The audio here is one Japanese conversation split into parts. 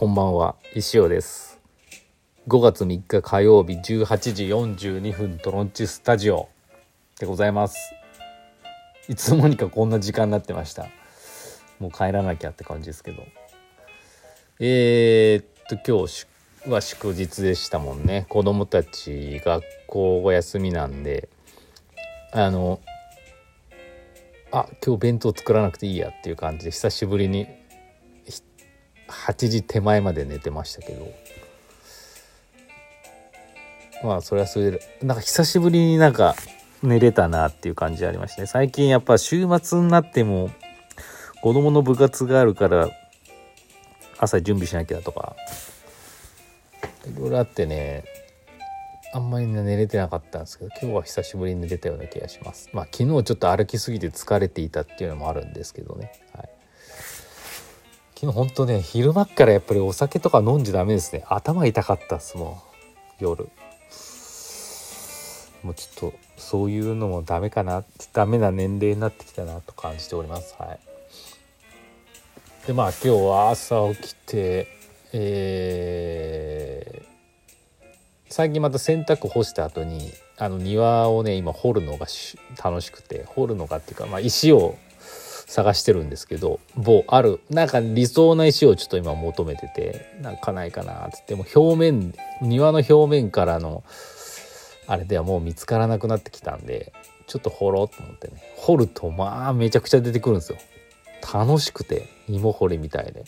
こんばんは石尾です。5月3日火曜日18時42分トロンチスタジオでございます。いつの間にかこんな時間になってました。もう帰らなきゃって感じですけど。えー、っと今日は祝日でしたもんね。子供たち学校お休みなんで。あのあ今日弁当作らなくていいやっていう感じで久しぶりに8時手前まで寝てましたけど。まあそれはそれでなんか久しぶりになんか寝れたなっていう感じありましたね。最近やっぱ週末になっても子供の部活があるから朝準備しなきゃとか。いろいろあってねあんまり寝れてなかったんですけど今日は久しぶりに寝れたような気がします。まあ昨日ちょっと歩きすぎて疲れていたっていうのもあるんですけどね、はい、昨日ほんとね昼間っからやっぱりお酒とか飲んじゃダメですね。頭痛かったっすもん夜。もうちょっとそういうのもダメかな。ダメな年齢になってきたなと感じております。はい。でまあ今日は朝起きてえー最近また洗濯干した後にあの庭をね今掘るのが楽しくて。掘るのがっていうか、まあ、石を探してるんですけど某あるなんか理想な石をちょっと今求めててなんかないかなっつっても表面庭の表面からのあれではもう見つからなくなってきたんでちょっと掘ろうと思ってね。掘るとまあめちゃくちゃ出てくるんですよ。楽しくて芋掘りみたいで。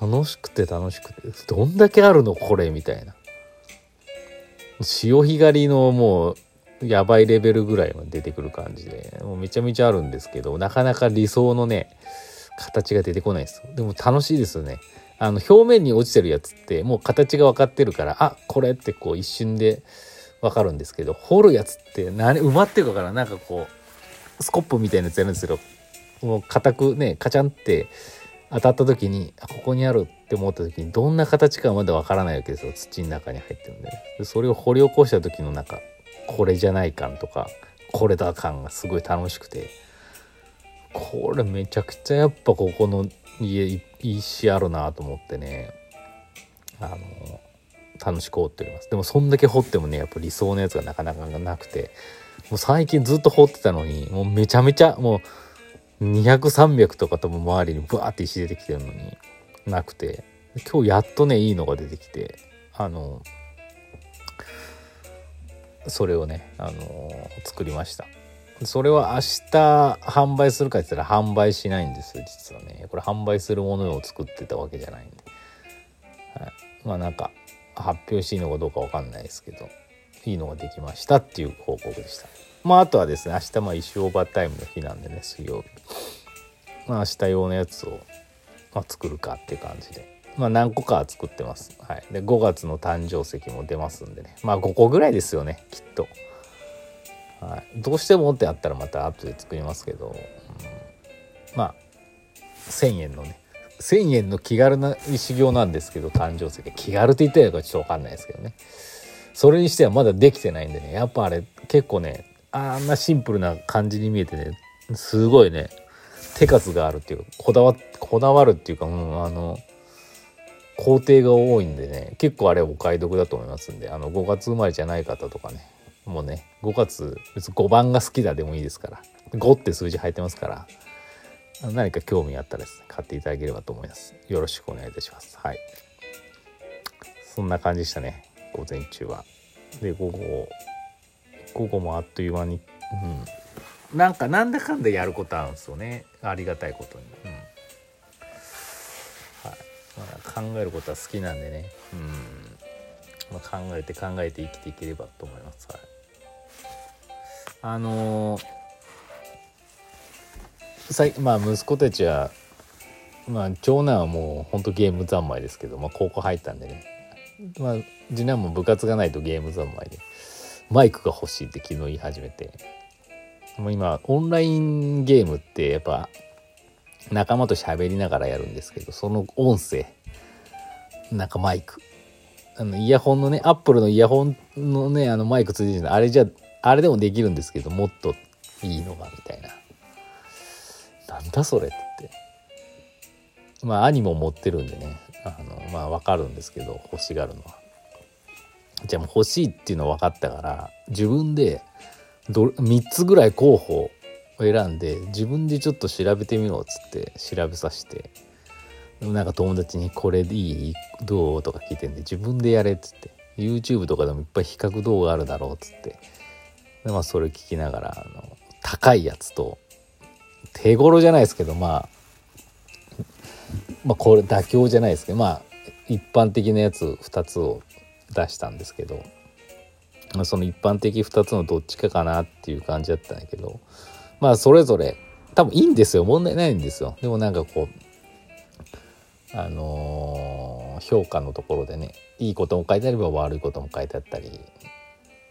楽しくて楽しくて。どんだけあるのこれみたいな。潮干狩りのもうやばいレベルぐらいまで出てくる感じでもうめちゃめちゃあるんですけどなかなか理想のね形が出てこないですでも楽しいですよね。あの表面に落ちてるやつってもう形が分かってるからあこれってこう一瞬で分かるんですけど掘るやつって何埋まってるかからなんかこうスコップみたいなやつやるんですけどもう硬くねカチャンって当たった時にあここにあるって思った時にどんな形かまだわからないわけですよ。土の中に入ってるんで。それを掘り起こした時のなんかこれじゃない感とかこれだ感がすごい楽しくて。これめちゃくちゃやっぱここの家いいしあるなと思ってね。あの楽しく掘っております。でもそんだけ掘ってもねやっぱ理想のやつがなかなかなくて。もう最近ずっと掘ってたのにもうめちゃめちゃもう200300とか多分周りにブワーって石出てきてるのになくて。今日やっとねいいのが出てきて。あのそれをねあの作りました。それは明日販売するかって言ったら販売しないんですよ実はね。これ販売するものを作ってたわけじゃないんで、はい、まあなんか発表していいのかどうか分かんないですけどいいのができましたっていう報告でした。まああとはですね明日まあ一周オーバータイムの日なんでね水曜日。まあ明日用のやつを、まあ、作るかっていう感じで。まあ何個か作ってます。はい。で5月の誕生石も出ますんでね。まあ5個ぐらいですよねきっと。はい。どうしてもってあったらまた後で作りますけど、うん、まあ1,000円のね。1,000円の気軽な修行なんですけど誕生石。気軽って言ったらいいかちょっと分かんないですけどね。それにしてはまだできてないんでね。やっぱあれ結構ねあんなシンプルな感じに見えてねすごいね手数があるっていうこだわこだわるっていうか、うん、あの工程が多いんでね結構あれお買い得だと思いますんであの5月生まれじゃない方とかねもうね5月別に5番が好きだでもいいですから5って数字入ってますから何か興味あったらですね買っていただければと思います。よろしくお願いいたします。はい。そんな感じでしたね午前中は。で午後午後もあっという間にうん。なんかなんだかんだやることあるんですよね。ありがたいことに、考えることは好きなんでね、うん。まあ、考えて考えて生きていければと思います、はい、あのーまあ息子たちはまあ長男はもうほんとゲーム三昧ですけど、まあ、高校入ったんでね。まあ次男も部活がないとゲーム三昧でマイクが欲しいって昨日言い始めて。もう今オンラインゲームってやっぱ仲間と喋りながらやるんですけどその音声なんかマイク。あのイヤホンのねアップルのイヤホンのねあのマイクついてるのあれじゃあれでもできるんですけどもっといいのがみたいな。なんだそれって。まあ兄も持ってるんでね。あのまあ分かるんですけど欲しがるのは。じゃあもう欲しいっていうの分かったから自分でど3つぐらい候補を選んで自分でちょっと調べてみろっつって調べさせてなんか友達に「これでいい？どう?」とか聞いてんで自分でやれっつって。YouTube とかでもいっぱい比較動画あるだろうっつって。でまあそれ聞きながらあの高いやつと手頃じゃないですけどまあまあこれ妥協じゃないですけどまあ一般的なやつ2つを出したんですけど、まあ、その一般的2つのどっちかかなっていう感じだったんだけどまあそれぞれ多分いいんですよ。問題ないんですよ。でもなんかこうあのー、評価のところでねいいことも書いてあれば悪いことも書いてあったり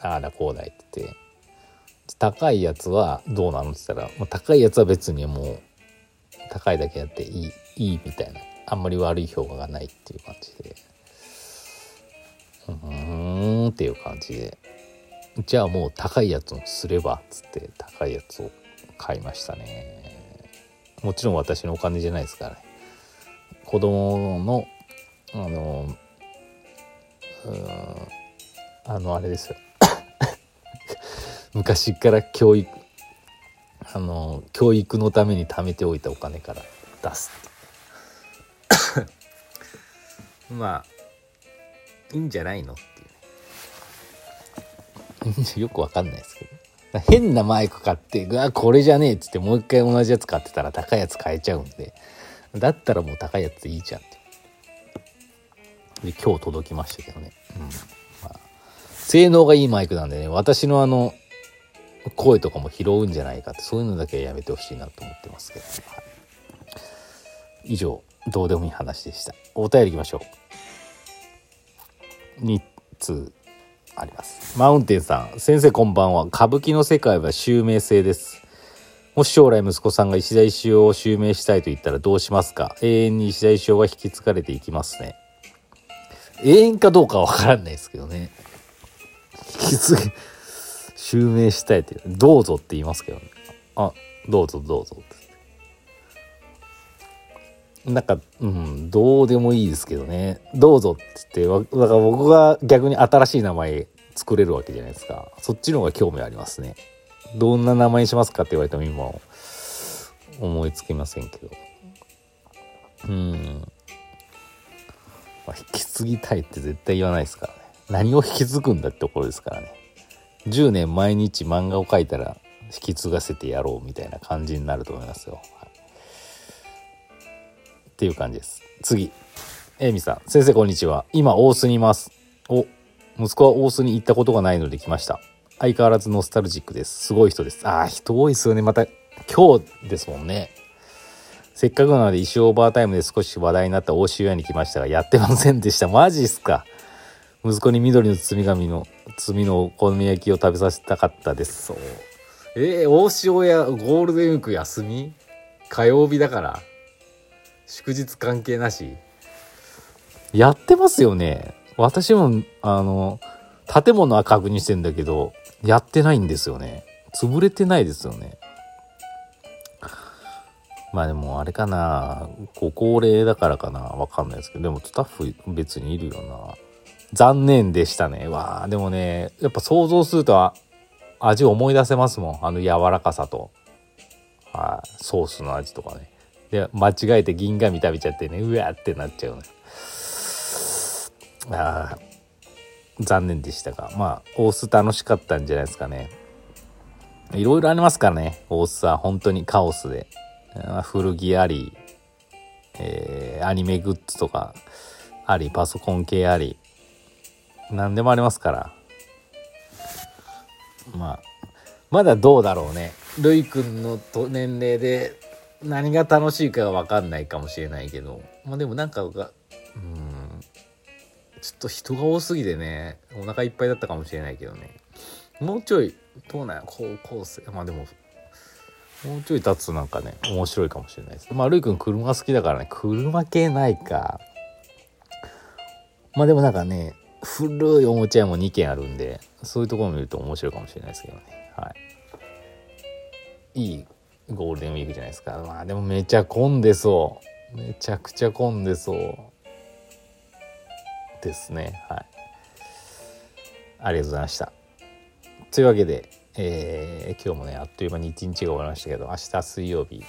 ああだこうだ言ってて高いやつはどうなのって言ったら、まあ、高いやつは別にもう高いだけやっていいいいみたいなあんまり悪い評価がないっていう感じでうーんっていう感じでじゃあもう高いやつをすればっつって高いやつを買いましたね。もちろん私のお金じゃないですからね。子供のあのうんあのあれです。よ 昔から教育あの教育のために貯めておいたお金から出す まあいいんじゃないの？っていうね。よくわかんないですけど。変なマイク買ってうわこれじゃねえっつってもう一回同じやつ買ってたら高いやつ買えちゃうんでだったらもう高いやついいじゃんって。で今日届きましたけどね、うん。まあ、性能がいいマイクなんでね私のあの声とかも拾うんじゃないかってそういうのだけはやめてほしいなと思ってますけど、はい、以上どうでもいい話でした。お便りいきましょう。2通あります。マウンテンさん。先生こんばんは。歌舞伎の世界は襲名制です。もし将来息子さんが石田石尾を襲名したいと言ったらどうしますか？永遠に石田石尾は引き継がれていきますね。永遠かどうかは分からないですけどね。引き継げ襲名したいってどうぞって言いますけどね。あどうぞどうぞって。なんかうんどうでもいいですけどね。どうぞって言ってだから僕が逆に新しい名前作れるわけじゃないですか。そっちの方が興味ありますね。どんな名前にしますかって言われても今思いつきませんけど。うん。まあ、引き継ぎたいって絶対言わないですからね。何を引き継ぐんだってところですからね。10年毎日漫画を描いたら引き継がせてやろうみたいな感じになると思いますよ、はい、っていう感じです。次。えみさん。先生こんにちは。今大須にいます。お息子は大須に行ったことがないので来ました。相変わらずノスタルジックです。すごい人です。ああ人多いですよね。また今日ですもんね。せっかくなので石オーバータイムで少し話題になった大塩屋に来ましたがやってませんでした。マジっすか。息子に緑の包み紙の包みのお好み焼きを食べさせたかったです。そう。えー、大塩屋ゴールデンウィーク休み？火曜日だから。祝日関係なし？やってますよね。私もあの建物は確認してんだけどやってないんですよね。潰れてないですよね。まあでもあれかな。ご高齢だからかな。わかんないですけど。でもスタッフ別にいるよな。残念でしたね。わあでもねやっぱ想像すると味を思い出せますもん。あの柔らかさと。はい。ソースの味とかね。で間違えて銀紙食べちゃってね。うわーってなっちゃうねあ残念でしたがまあ大須楽しかったんじゃないですかね。いろいろありますからね。大須は本当にカオスで。古着あり、えー、アニメグッズとかありパソコン系あり何でもありますから。まあまだどうだろうね。るいくんの年齢で何が楽しいかは分かんないかもしれないけどまあでもなんかちょっと人が多すぎてねお腹いっぱいだったかもしれないけどね。もうちょいどうなんや高校生まあでももうちょい経つとなんかね面白いかもしれないです。まあるいくん車好きだからね。車系ないか。まあでもなんかね古いおもちゃ屋も2軒あるんでそういうところを見ると面白いかもしれないですけどね。はい。いいゴールデンウィークじゃないですか。まあでもめちゃ混んでそう。めちゃくちゃ混んでそう。ですね。はい。ありがとうございました。というわけで、えー、今日もねあっという間に一日が終わりましたけど明日水曜日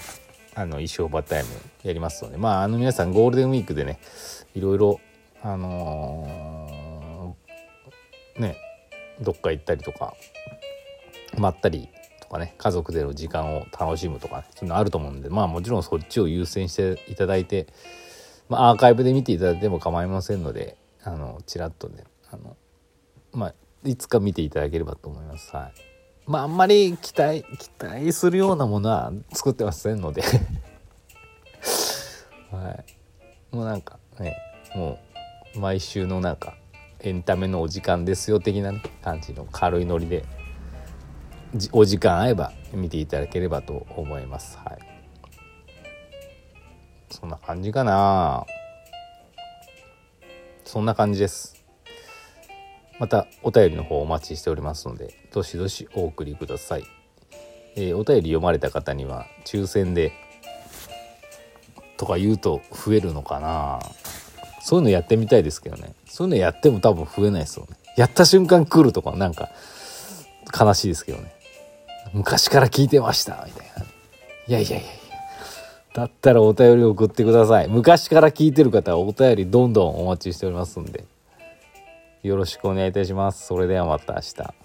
あの衣装バタイムやりますのでまああの皆さんゴールデンウィークでねいろいろあのー、ねどっか行ったりとかまったりとかね家族での時間を楽しむとか、ね、そういうのあると思うんでまあもちろんそっちを優先していただいて、まあ、アーカイブで見ていただいても構いませんのであのちらっとねあのまあいつか見ていただければと思います。はい。まああんまり期待期待するようなものは作ってませんので。はい。もうなんかねもう毎週のなんかエンタメのお時間ですよ的な、ね、感じの軽いノリでお時間合えば見ていただければと思います。はい。そんな感じかな。そんな感じです。またお便りの方お待ちしておりますのでどしどしお送りください、えー、お便り読まれた方には抽選でとか言うと増えるのかな。そういうのやってみたいですけどね。そういうのやっても多分増えないですよね。やった瞬間来るとかなんか悲しいですけどね。昔から聞いてましたみたいな。いやいやいやいや。だったらお便り送ってください。昔から聞いてる方はお便りどんどんお待ちしておりますんで。よろしくお願いいたします。それではまた明日。